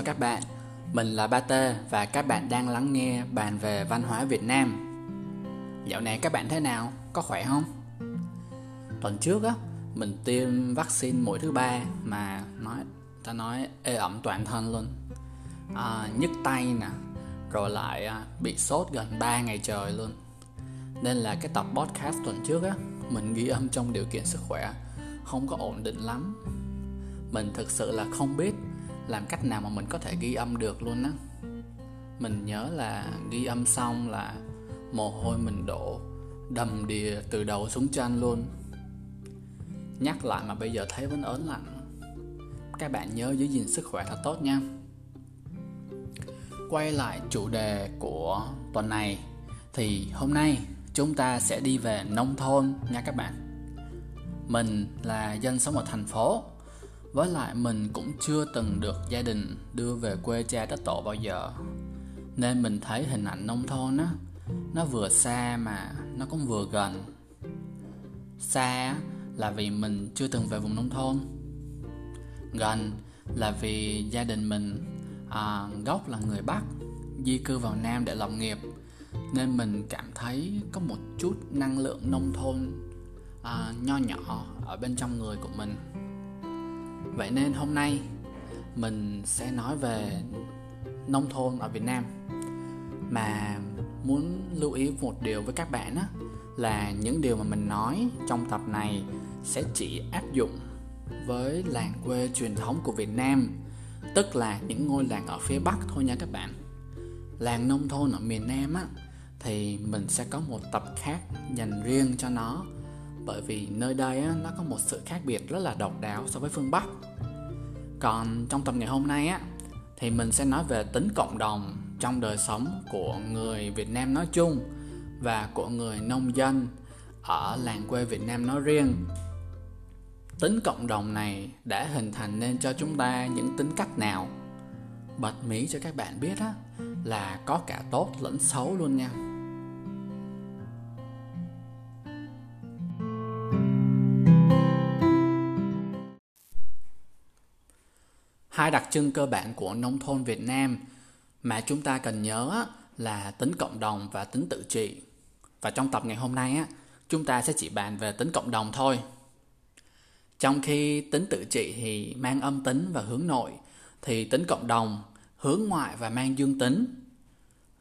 chào các bạn, mình là Ba T và các bạn đang lắng nghe bàn về văn hóa Việt Nam. Dạo này các bạn thế nào? Có khỏe không? Tuần trước á, mình tiêm vaccine mũi thứ ba mà nói ta nói ê ẩm toàn thân luôn. À, nhức tay nè, rồi lại à, bị sốt gần 3 ngày trời luôn. Nên là cái tập podcast tuần trước á, mình ghi âm trong điều kiện sức khỏe không có ổn định lắm. Mình thực sự là không biết làm cách nào mà mình có thể ghi âm được luôn á? Mình nhớ là ghi âm xong là mồ hôi mình đổ, đầm đìa từ đầu xuống chân luôn. Nhắc lại mà bây giờ thấy vẫn ớn lạnh. Các bạn nhớ giữ gìn sức khỏe thật tốt nha. Quay lại chủ đề của tuần này, thì hôm nay chúng ta sẽ đi về nông thôn nha các bạn. Mình là dân sống ở thành phố với lại mình cũng chưa từng được gia đình đưa về quê cha đất tổ bao giờ. Nên mình thấy hình ảnh nông thôn á nó vừa xa mà nó cũng vừa gần. Xa là vì mình chưa từng về vùng nông thôn. Gần là vì gia đình mình à, gốc là người bắc di cư vào nam để lập nghiệp. Nên mình cảm thấy có một chút năng lượng nông thôn à, nho nhỏ ở bên trong người của mình vậy nên hôm nay mình sẽ nói về nông thôn ở Việt Nam. Mà muốn lưu ý một điều với các bạn á, là những điều mà mình nói trong tập này sẽ chỉ áp dụng với làng quê truyền thống của Việt Nam, tức là những ngôi làng ở phía Bắc thôi nha các bạn. Làng nông thôn ở miền Nam á, thì mình sẽ có một tập khác dành riêng cho nó bởi vì nơi đây á, nó có một sự khác biệt rất là độc đáo so với phương Bắc. Còn trong tập ngày hôm nay á, thì mình sẽ nói về tính cộng đồng trong đời sống của người Việt Nam nói chung và của người nông dân ở làng quê Việt Nam nói riêng. Tính cộng đồng này đã hình thành nên cho chúng ta những tính cách nào? Bật mí cho các bạn biết á, là có cả tốt lẫn xấu luôn nha. Hai đặc trưng cơ bản của nông thôn Việt Nam mà chúng ta cần nhớ là tính cộng đồng và tính tự trị. Và trong tập ngày hôm nay á, chúng ta sẽ chỉ bàn về tính cộng đồng thôi. Trong khi tính tự trị thì mang âm tính và hướng nội, thì tính cộng đồng hướng ngoại và mang dương tính.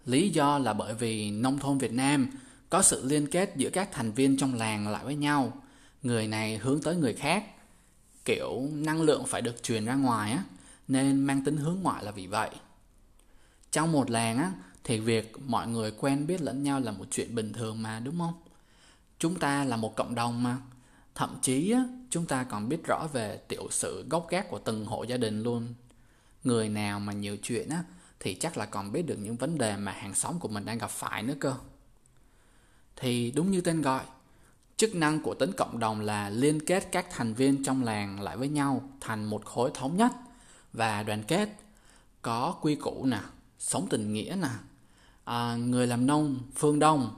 Lý do là bởi vì nông thôn Việt Nam có sự liên kết giữa các thành viên trong làng lại với nhau. Người này hướng tới người khác, kiểu năng lượng phải được truyền ra ngoài á nên mang tính hướng ngoại là vì vậy. Trong một làng á, thì việc mọi người quen biết lẫn nhau là một chuyện bình thường mà đúng không? Chúng ta là một cộng đồng mà. Thậm chí á, chúng ta còn biết rõ về tiểu sử gốc gác của từng hộ gia đình luôn. Người nào mà nhiều chuyện á, thì chắc là còn biết được những vấn đề mà hàng xóm của mình đang gặp phải nữa cơ. Thì đúng như tên gọi, chức năng của tính cộng đồng là liên kết các thành viên trong làng lại với nhau thành một khối thống nhất – và đoàn kết có quy củ nè sống tình nghĩa nè. À, người làm nông phương đông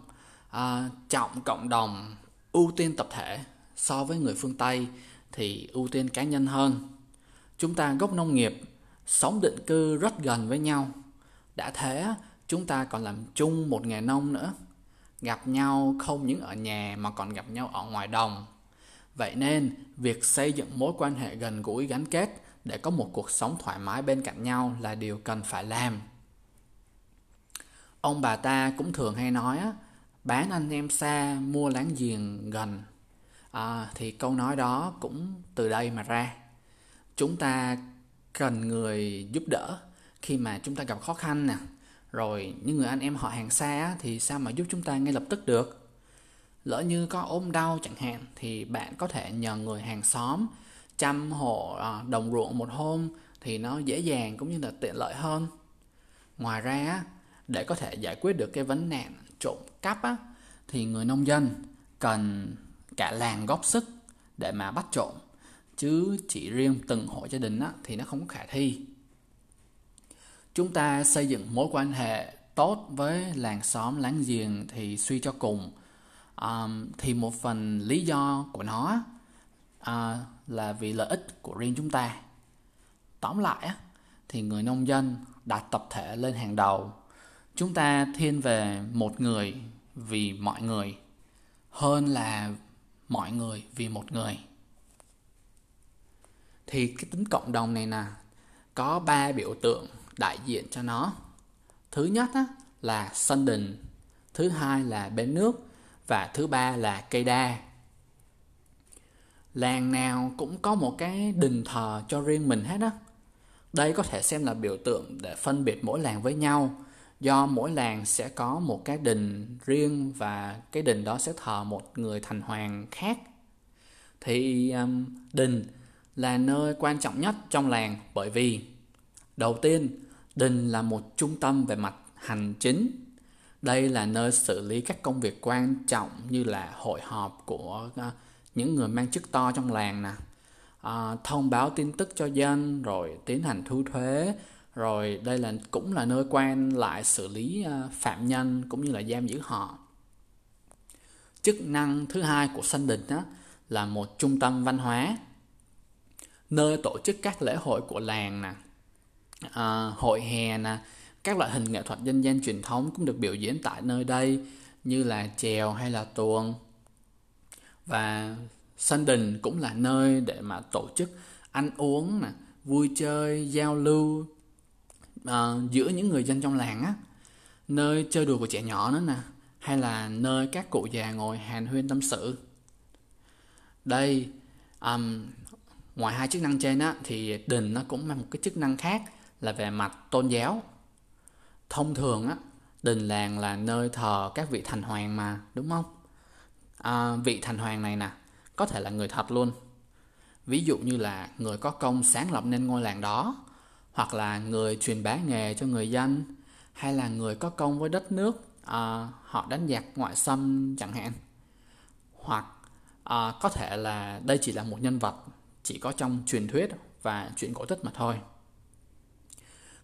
à, trọng cộng đồng ưu tiên tập thể so với người phương tây thì ưu tiên cá nhân hơn. Chúng ta gốc nông nghiệp sống định cư rất gần với nhau. Đã thế chúng ta còn làm chung một nghề nông nữa. Gặp nhau không những ở nhà mà còn gặp nhau ở ngoài đồng. Vậy nên việc xây dựng mối quan hệ gần gũi gắn kết để có một cuộc sống thoải mái bên cạnh nhau là điều cần phải làm. Ông bà ta cũng thường hay nói bán anh em xa mua láng giềng gần. À, thì câu nói đó cũng từ đây mà ra. Chúng ta cần người giúp đỡ khi mà chúng ta gặp khó khăn nè. Rồi những người anh em họ hàng xa thì sao mà giúp chúng ta ngay lập tức được? Lỡ như có ốm đau chẳng hạn thì bạn có thể nhờ người hàng xóm chăm hộ à, đồng ruộng một hôm thì nó dễ dàng cũng như là tiện lợi hơn. Ngoài ra để có thể giải quyết được cái vấn nạn trộm cắp á, thì người nông dân cần cả làng góp sức để mà bắt trộm chứ chỉ riêng từng hộ gia đình á, thì nó không khả thi. Chúng ta xây dựng mối quan hệ tốt với làng xóm láng giềng thì suy cho cùng. Um, thì một phần lý do của nó uh, là vì lợi ích của riêng chúng ta tóm lại á, thì người nông dân đặt tập thể lên hàng đầu. Chúng ta thiên về một người vì mọi người hơn là mọi người vì một người. Thì cái tính cộng đồng này nè có ba biểu tượng đại diện cho nó. Thứ nhất á, là sân đình, thứ hai là bến nước và thứ ba là cây đa. Làng nào cũng có một cái đình thờ cho riêng mình hết á. Đây có thể xem là biểu tượng để phân biệt mỗi làng với nhau. Do mỗi làng sẽ có một cái đình riêng và cái đình đó sẽ thờ một người thành hoàng khác. Thì um, đình là nơi quan trọng nhất trong làng bởi vì đầu tiên đình là một trung tâm về mặt hành chính. Đây là nơi xử lý các công việc quan trọng như là hội họp của uh, những người mang chức to trong làng nè. À, thông báo tin tức cho dân rồi tiến hành thu thuế rồi đây là cũng là nơi quan lại xử lý à, phạm nhân cũng như là giam giữ họ. Chức năng thứ hai của sân đình đó là một trung tâm văn hóa nơi tổ chức các lễ hội của làng nè. À, hội hè nè các loại hình nghệ thuật dân gian truyền thống cũng được biểu diễn tại nơi đây như là chèo hay là tuồng và sân đình cũng là nơi để mà tổ chức ăn uống nè vui chơi giao lưu uh, giữa những người dân trong làng á. Nơi chơi đùa của trẻ nhỏ nữa nè hay là nơi các cụ già ngồi hàn huyên tâm sự. Đây um, ngoài hai chức năng trên á thì đình nó cũng mang một cái chức năng khác là về mặt tôn giáo. Thông thường á đình làng là nơi thờ các vị thành hoàng mà đúng không? À, vị thành hoàng này nè có thể là người thật luôn. Ví dụ như là người có công sáng lập nên ngôi làng đó hoặc là người truyền bá nghề cho người dân hay là người có công với đất nước à, họ đánh giặc ngoại xâm chẳng hạn. Hoặc à, có thể là đây chỉ là một nhân vật chỉ có trong truyền thuyết và chuyện cổ tích mà thôi.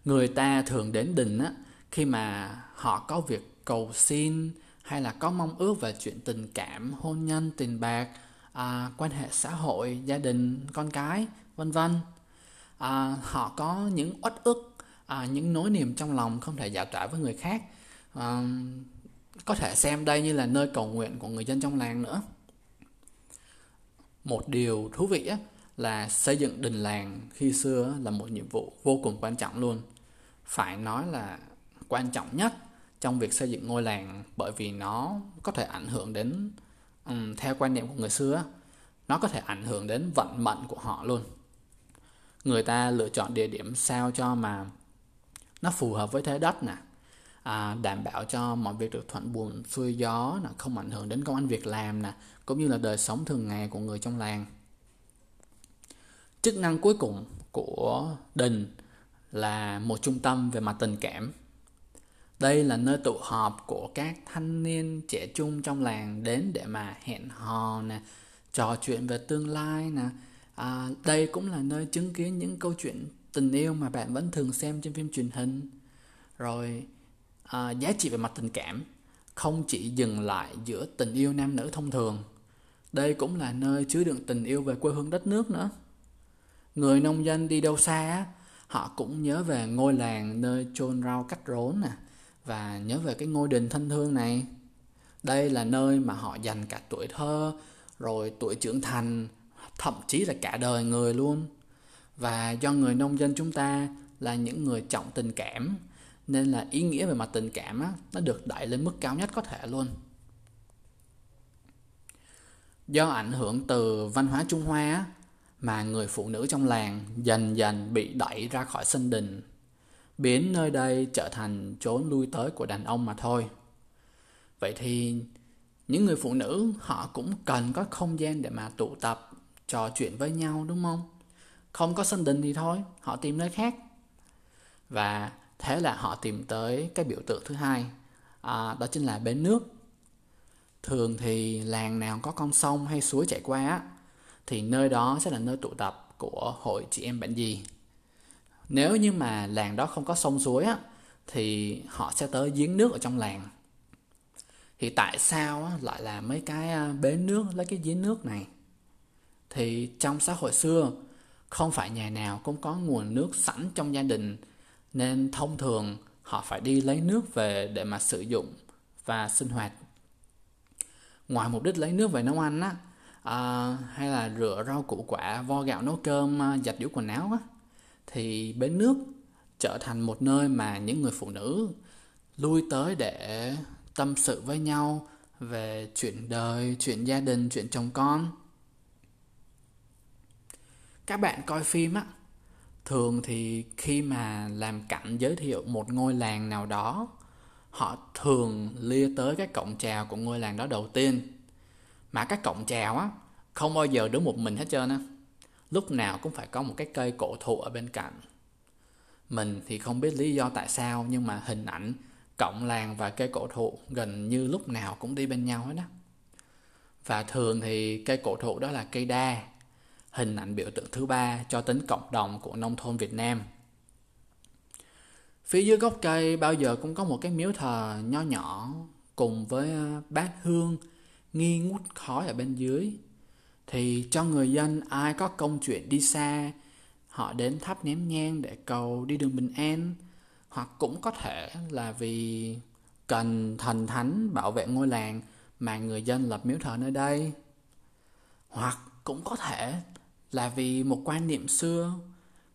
Người ta thường đến đình á, khi mà họ có việc cầu xin hay là có mong ước về chuyện tình cảm hôn nhân tiền bạc à, quan hệ xã hội gia đình con cái vân vân. À, họ có những uất ức à, những nỗi niềm trong lòng không thể giải tỏa với người khác. À, có thể xem đây như là nơi cầu nguyện của người dân trong làng nữa. Một điều thú vị á, là xây dựng đình làng khi xưa là một nhiệm vụ vô cùng quan trọng luôn. Phải nói là quan trọng nhất trong việc xây dựng ngôi làng bởi vì nó có thể ảnh hưởng đến um, theo quan niệm của người xưa nó có thể ảnh hưởng đến vận mệnh của họ luôn. Người ta lựa chọn địa điểm sao cho mà nó phù hợp với thế đất nè à, đảm bảo cho mọi việc được thuận buồm xuôi gió nè không ảnh hưởng đến công ăn việc làm nè cũng như là đời sống thường ngày của người trong làng. Chức năng cuối cùng của đình là một trung tâm về mặt tình cảm đây là nơi tụ họp của các thanh niên trẻ trung trong làng đến để mà hẹn hò nè trò chuyện về tương lai nè. À, đây cũng là nơi chứng kiến những câu chuyện tình yêu mà bạn vẫn thường xem trên phim truyền hình. Rồi à, giá trị về mặt tình cảm không chỉ dừng lại giữa tình yêu nam nữ thông thường đây cũng là nơi chứa đựng tình yêu về quê hương đất nước nữa. Người nông dân đi đâu xa họ cũng nhớ về ngôi làng nơi chôn rau cắt rốn nè và nhớ về cái ngôi đình thân thương này. Đây là nơi mà họ dành cả tuổi thơ rồi tuổi trưởng thành thậm chí là cả đời người luôn. Và do người nông dân chúng ta là những người trọng tình cảm nên là ý nghĩa về mặt tình cảm á, nó được đẩy lên mức cao nhất có thể luôn. Do ảnh hưởng từ văn hóa trung hoa á, mà người phụ nữ trong làng dần dần bị đẩy ra khỏi sân đình biến nơi đây trở thành chốn lui tới của đàn ông mà thôi. Vậy thì những người phụ nữ họ cũng cần có không gian để mà tụ tập trò chuyện với nhau đúng không? Không có sân đình thì thôi họ tìm nơi khác. Và thế là họ tìm tới cái biểu tượng thứ hai à, đó chính là bến nước. Thường thì làng nào có con sông hay suối chảy qua á thì nơi đó sẽ là nơi tụ tập của hội chị em bạn gì nếu như mà làng đó không có sông suối á thì họ sẽ tới giếng nước ở trong làng. Thì tại sao lại là mấy cái à, bến nước lấy cái giếng nước này? Thì trong xã hội xưa không phải nhà nào cũng có nguồn nước sẵn trong gia đình nên thông thường họ phải đi lấy nước về để mà sử dụng và sinh hoạt. Ngoài mục đích lấy nước về nấu ăn á à, hay là rửa rau củ quả vo gạo nấu cơm à, giặt giũ quần áo á thì bến nước trở thành một nơi mà những người phụ nữ lui tới để tâm sự với nhau về chuyện đời, chuyện gia đình, chuyện chồng con. Các bạn coi phim á, thường thì khi mà làm cảnh giới thiệu một ngôi làng nào đó, họ thường lia tới các cổng chào của ngôi làng đó đầu tiên. Mà các cổng chào á, không bao giờ đứng một mình hết trơn á lúc nào cũng phải có một cái cây cổ thụ ở bên cạnh mình thì không biết lý do tại sao, nhưng mà hình ảnh cộng làng và cây cổ thụ gần như lúc nào cũng đi bên nhau hết đó. và thường thì cây cổ thụ đó là cây đa, hình ảnh biểu tượng thứ ba cho tính cộng đồng của nông thôn Việt Nam. Phía dưới gốc cây bao giờ cũng có một cái miếu thờ nho nhỏ cùng với à, bát hương nghi ngút khói ở bên dưới. Thì cho người dân ai có công chuyện đi xa, họ đến thắp ném nhang để cầu đi đường bình an, hoặc cũng có thể là vì cần thần thánh bảo vệ ngôi làng mà người dân lập miếu thờ nơi đây. Hoặc cũng có thể là vì một quan niệm xưa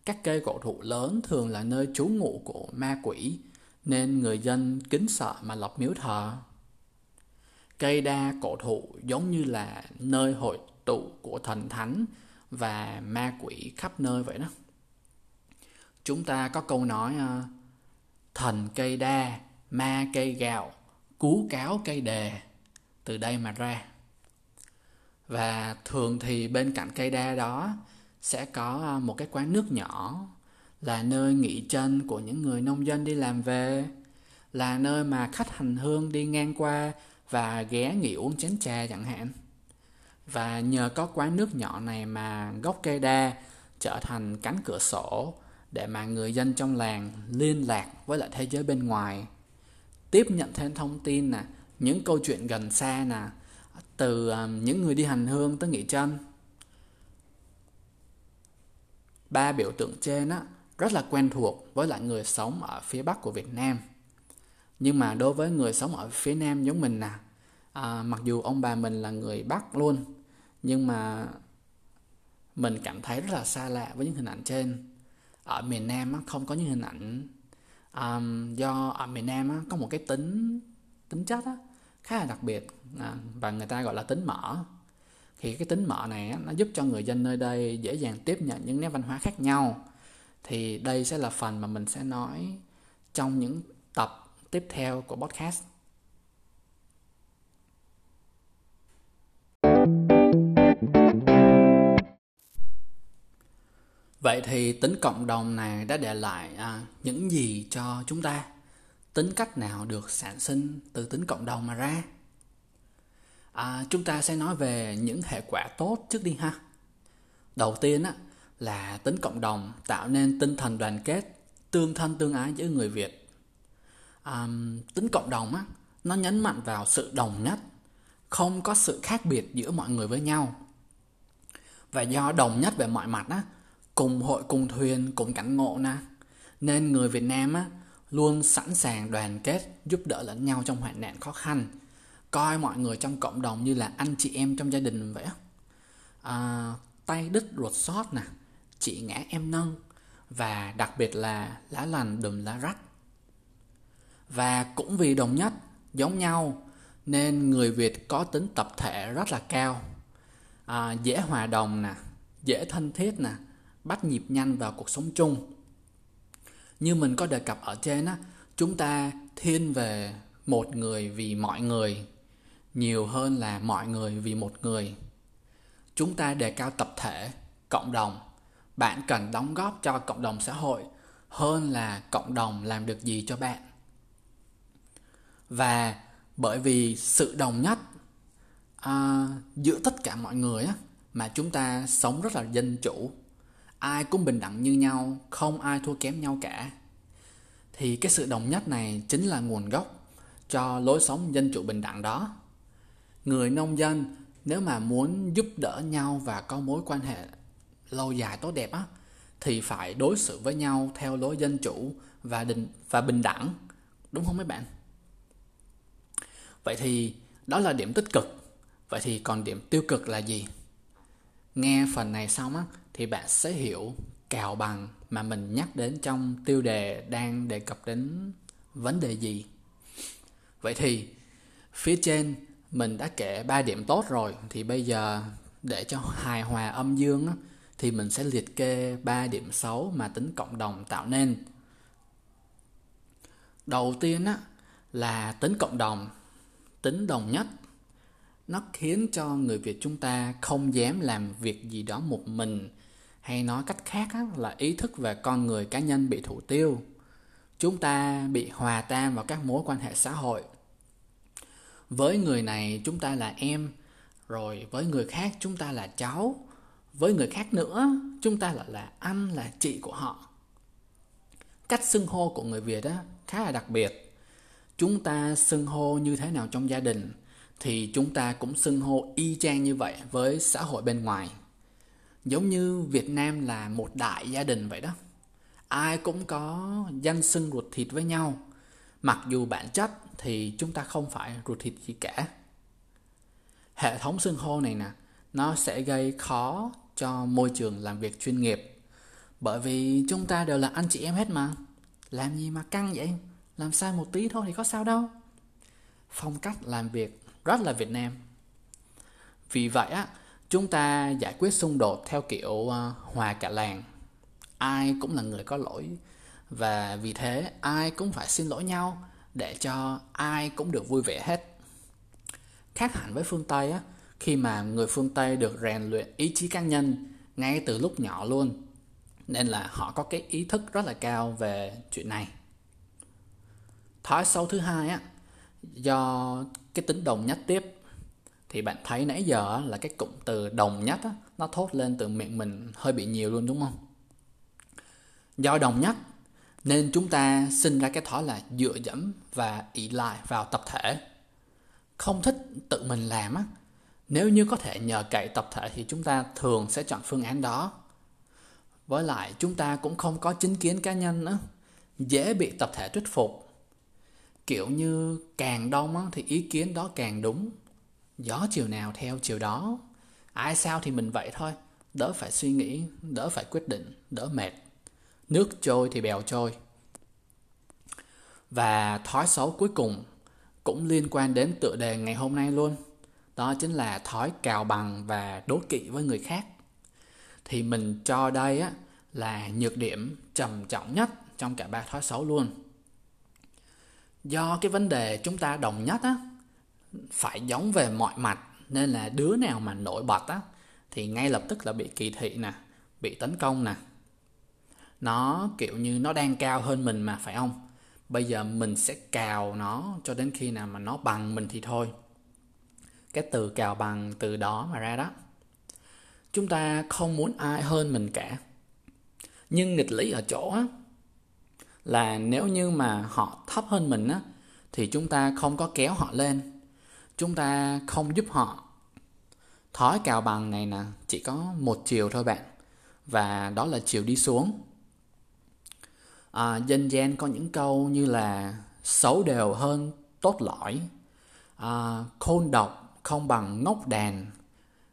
các cây cổ thụ lớn thường là nơi trú ngụ của ma quỷ nên người dân kính sợ mà lập miếu thờ cây đa cổ thụ giống như là nơi hội tụ của thần thánh và ma quỷ khắp nơi vậy đó. Chúng ta có câu nói ờ, thần cây đa, ma cây gạo, cú cáo cây đề. Từ đây mà ra. Và thường thì bên cạnh cây đa đó sẽ có ờ, một cái quán nước nhỏ, là nơi nghỉ chân của những người nông dân đi làm về, là nơi mà khách hành hương đi ngang qua và ghé nghỉ uống chén trà chẳng hạn và nhờ có quán nước nhỏ này mà gốc cây đa trở thành cánh cửa sổ để mà người dân trong làng liên lạc với lại thế giới bên ngoài. Tiếp nhận thêm thông tin nè những câu chuyện gần xa nè từ ờ, những người đi hành hương tới nghỉ chân. Ba biểu tượng trên á rất là quen thuộc với lại người sống ở phía bắc của Việt Nam. Nhưng mà đối với người sống ở phía nam giống mình nè à, mặc dù ông bà mình là người bắc luôn nhưng mà mình cảm thấy rất là xa lạ với những hình ảnh trên. Ở miền nam á, không có những hình ảnh um, do ở miền nam á, có một cái tính tính chất á, khá là đặc biệt à, và người ta gọi là tính mở. Thì cái tính mở này nó giúp cho người dân nơi đây dễ dàng tiếp nhận những nét văn hóa khác nhau. Thì đây sẽ là phần mà mình sẽ nói trong những tập tiếp theo của podcast. Vậy thì tính cộng đồng này đã để lại à, những gì cho chúng ta? Tính cách nào được sản sinh từ tính cộng đồng mà ra? À, chúng ta sẽ nói về những hệ quả tốt trước đi ha. Đầu tiên á là tính cộng đồng tạo nên tinh thần đoàn kết tương thân tương ái giữa người việt. À, tính cộng đồng á nó nhấn mạnh vào sự đồng nhất không có sự khác biệt giữa mọi người với nhau. Và do đồng nhất về mọi mặt á cùng hội cùng thuyền cùng cảnh ngộ nè nên người việt nam á luôn sẵn sàng đoàn kết giúp đỡ lẫn nhau trong hoạn nạn khó khăn. Coi mọi người trong cộng đồng như là anh chị em trong gia đình vậy à, tay đứt ruột xót nè chị ngã em nâng và đặc biệt là lá lành đùm lá rách. Và cũng vì đồng nhất giống nhau nên người việt có tính tập thể rất là cao. À, dễ hòa đồng nè dễ thân thiết nè bắt nhịp nhanh vào cuộc sống chung. Như mình có đề cập ở trên á chúng ta thiên về một người vì mọi người nhiều hơn là mọi người vì một người. Chúng ta đề cao tập thể cộng đồng. Bạn cần đóng góp cho cộng đồng xã hội hơn là cộng đồng làm được gì cho bạn. Và bởi vì sự đồng nhất à, giữa tất cả mọi người á, mà chúng ta sống rất là dân chủ ai cũng bình đẳng như nhau, không ai thua kém nhau cả. Thì cái sự đồng nhất này chính là nguồn gốc cho lối sống dân chủ bình đẳng đó. Người nông dân, nếu mà muốn giúp đỡ nhau và có mối quan hệ lâu dài tốt đẹp á, thì phải đối xử với nhau theo lối dân chủ và định, và bình đẳng, đúng không mấy bạn? Vậy thì đó là điểm tích cực. Vậy thì còn điểm tiêu cực là gì? Nghe phần này xong á thì bạn sẽ hiểu cào bằng mà mình nhắc đến trong tiêu đề đang đề cập đến vấn đề gì. Vậy thì phía trên mình đã kể ba điểm tốt rồi thì bây giờ để cho hài hòa âm dương á, thì mình sẽ liệt kê ba điểm xấu mà tính cộng đồng tạo nên. Đầu tiên á là tính cộng đồng tính đồng nhất. Nó khiến cho người việt chúng ta không dám làm việc gì đó một mình hay nói cách khác là ý thức về con người cá nhân bị thủ tiêu. Chúng ta bị hòa tan vào các mối quan hệ xã hội. Với người này chúng ta là em, rồi với người khác chúng ta là cháu, với người khác nữa chúng ta lại là anh, là chị của họ. Cách xưng hô của người việt á, khá là đặc biệt. Chúng ta xưng hô như thế nào trong gia đình thì chúng ta cũng xưng hô y chang như vậy với xã hội bên ngoài giống như việt nam là một đại gia đình vậy đó. Ai cũng có danh xưng ruột thịt với nhau. Mặc dù bản chất thì chúng ta không phải ruột thịt gì cả. Hệ thống xưng hô này nè, nó sẽ gây khó cho môi trường làm việc chuyên nghiệp. Bởi vì chúng ta đều là anh chị em hết mà. Làm gì mà căng vậy? Làm sai một tí thôi thì có sao đâu. Phong cách làm việc rất là việt nam. Vì vậy á chúng ta giải quyết xung đột theo kiểu ờ, hòa cả làng. Ai cũng là người có lỗi. Và vì thế, ai cũng phải xin lỗi nhau để cho ai cũng được vui vẻ hết. Khác hẳn với phương tây á, khi mà người phương tây được rèn luyện ý chí cá nhân ngay từ lúc nhỏ luôn, nên là họ có cái ý thức rất là cao về chuyện này. Thói xấu thứ hai á, do cái tính đồng nhất tiếp thì bạn thấy nãy giờ là cái cụm từ đồng nhất á, nó thốt lên từ miệng mình hơi bị nhiều luôn đúng không? Do đồng nhất nên chúng ta sinh ra cái thói là dựa dẫm và ỷ lại vào tập thể. Không thích tự mình làm á. Nếu như có thể nhờ cậy tập thể thì chúng ta thường sẽ chọn phương án đó. Với lại chúng ta cũng không có chính kiến cá nhân nữa dễ bị tập thể thuyết phục. Kiểu như càng đông á, thì ý kiến đó càng đúng gió chiều nào theo chiều đó. Ai sao thì mình vậy thôi. Đỡ phải suy nghĩ, đỡ phải quyết định, đỡ mệt. Nước trôi thì bèo trôi. Và thói xấu cuối cùng cũng liên quan đến tựa đề ngày hôm nay luôn. Đó chính là thói cào bằng và đố kỵ với người khác. Thì mình cho đây á, là nhược điểm trầm trọng nhất trong cả ba thói xấu luôn. Do cái vấn đề chúng ta đồng nhất á phải giống về mọi mặt, nên là đứa nào mà nổi bật á, thì ngay lập tức là bị kỳ thị nè, bị tấn công nè. Nó, kiểu như, nó đang cao hơn mình mà, phải không? Bây giờ mình sẽ cào nó cho đến khi nào mà nó bằng mình thì thôi. Cái từ cào bằng từ đó mà ra đó. Chúng ta không muốn ai hơn mình cả. Nhưng nghịch lý ở chỗ á, là nếu như mà họ thấp hơn mình á, thì chúng ta không có kéo họ lên chúng ta không giúp họ. Thói cào bằng này nè chỉ có một chiều thôi bạn. Và đó là chiều đi xuống. À, dân gian có những câu như là xấu đều hơn tốt lõi à, khôn độc không bằng ngốc đàn.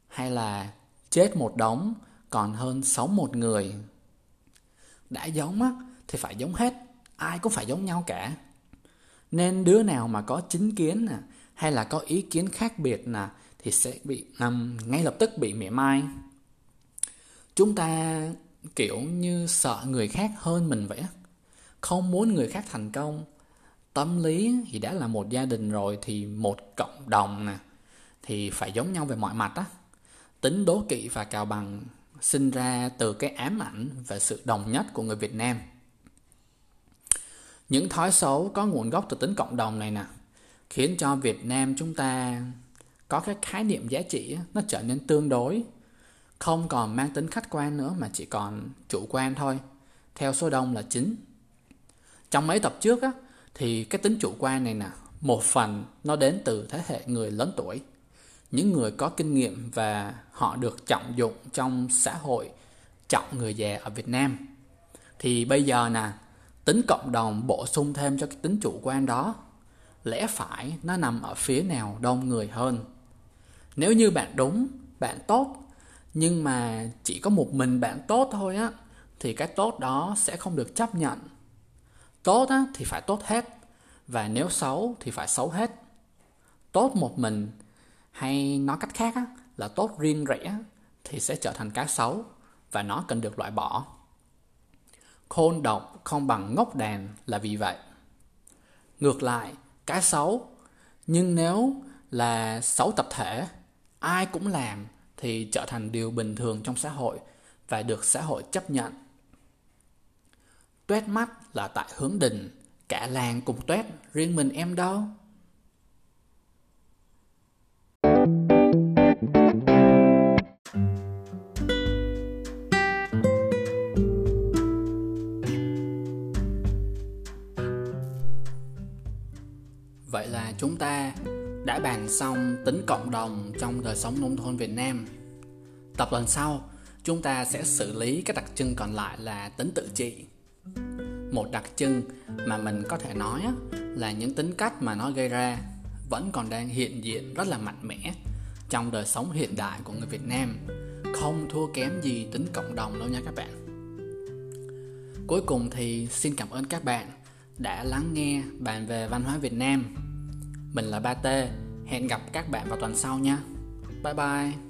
Hay là chết một đống còn hơn sống một người đã giống á thì phải giống hết. Ai cũng phải giống nhau cả. Nên đứa nào mà có chính kiến nè hay là có ý kiến khác biệt nè thì sẽ bị um, ngay lập tức bị mỉa mai. Chúng ta kiểu như sợ người khác hơn mình vậy không muốn người khác thành công. Tâm lý thì đã là một gia đình rồi thì một cộng đồng nè thì phải giống nhau về mọi mặt á. Tính đố kỵ và cào bằng sinh ra từ cái ám ảnh về sự đồng nhất của người Việt Nam. Những thói xấu có nguồn gốc từ tính cộng đồng này nè khiến cho Việt Nam chúng ta có cái khái niệm giá trị nó trở nên tương đối không còn mang tính khách quan nữa mà chỉ còn chủ quan thôi theo số đông là chính trong mấy tập trước á thì cái tính chủ quan này nè một phần nó đến từ thế hệ người lớn tuổi những người có kinh nghiệm và họ được trọng dụng trong xã hội trọng người già ở Việt Nam. Thì bây giờ nè, tính cộng đồng bổ sung thêm cho cái tính chủ quan đó. Lẽ phải nó nằm ở phía nào đông người hơn. Nếu như bạn đúng, bạn tốt, nhưng mà chỉ có một mình bạn tốt thôi á, thì cái tốt đó sẽ không được chấp nhận. Tốt á, thì phải tốt hết, và nếu xấu thì phải xấu hết. Tốt một mình, hay nói cách khác á, là tốt riêng rẽ, thì sẽ trở thành cái xấu, và nó cần được loại bỏ. Khôn độc không bằng ngốc đàn là vì vậy. Ngược lại, cái xấu, nhưng nếu là xấu tập thể, ai cũng làm thì trở thành điều bình thường trong xã hội và được xã hội chấp nhận. Tuét mắt là tại hướng đình, cả làng cùng tuét, riêng mình em đâu. Chúng ta đã bàn xong tính cộng đồng trong đời sống nông thôn Việt Nam. Tập lần sau, chúng ta sẽ xử lý các đặc trưng còn lại là tính tự trị. Một đặc trưng mà mình có thể nói là những tính cách mà nó gây ra vẫn còn đang hiện diện rất là mạnh mẽ trong đời sống hiện đại của người Việt Nam, không thua kém gì tính cộng đồng đâu nha các bạn. Cuối cùng thì xin cảm ơn các bạn đã lắng nghe bàn về văn hóa Việt Nam. Mình là Ba T, hẹn gặp các bạn vào tuần sau nha. Bye bye.